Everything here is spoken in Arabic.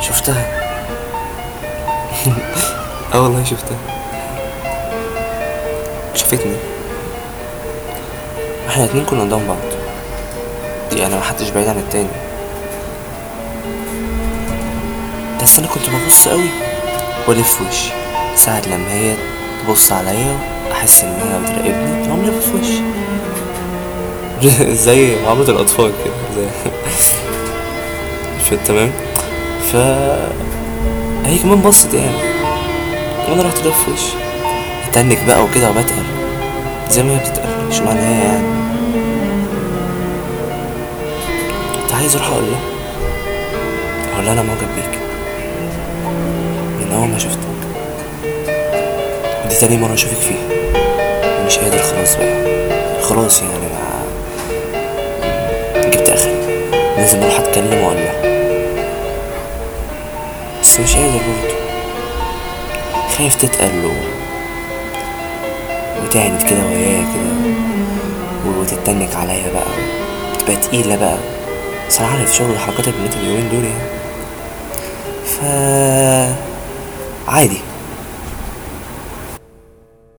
شفتها؟ آه والله شفتها. شافتني. إحنا الاتنين كنا قدام بعض. يعني محدش بعيد عن التاني. بس أنا كنت ببص قوي والف وشي ساعة لما هي تبص عليا أحس إن هي بتراقبني تقوم لي في وشي. زي معاملة الأطفال كده زي ف تمام؟ ف هي كمان بصت يعني. وأنا رحت لف وشي اتنك بقى وكده وبتقل. زي ما هي بتتقل. مش معنى هي يعني؟ كنت عايز أروح أقول لها أقول لها أنا معجب بيك؟ من أول ما شفتك. ودي تاني مرة أشوفك فيها. ومش قادر خلاص بقى. خلاص يعني ما جبت آخري. لازم أروح أتكلم وأقول لها بس مش قادر برضه. خايف تتقل. وتعند كده ويايا كده. وتتنك عليا بقى. تبقى تقيلة بقى. بس أنا عارف شغل حركات البنات اليومين دول يعني. ف عادي.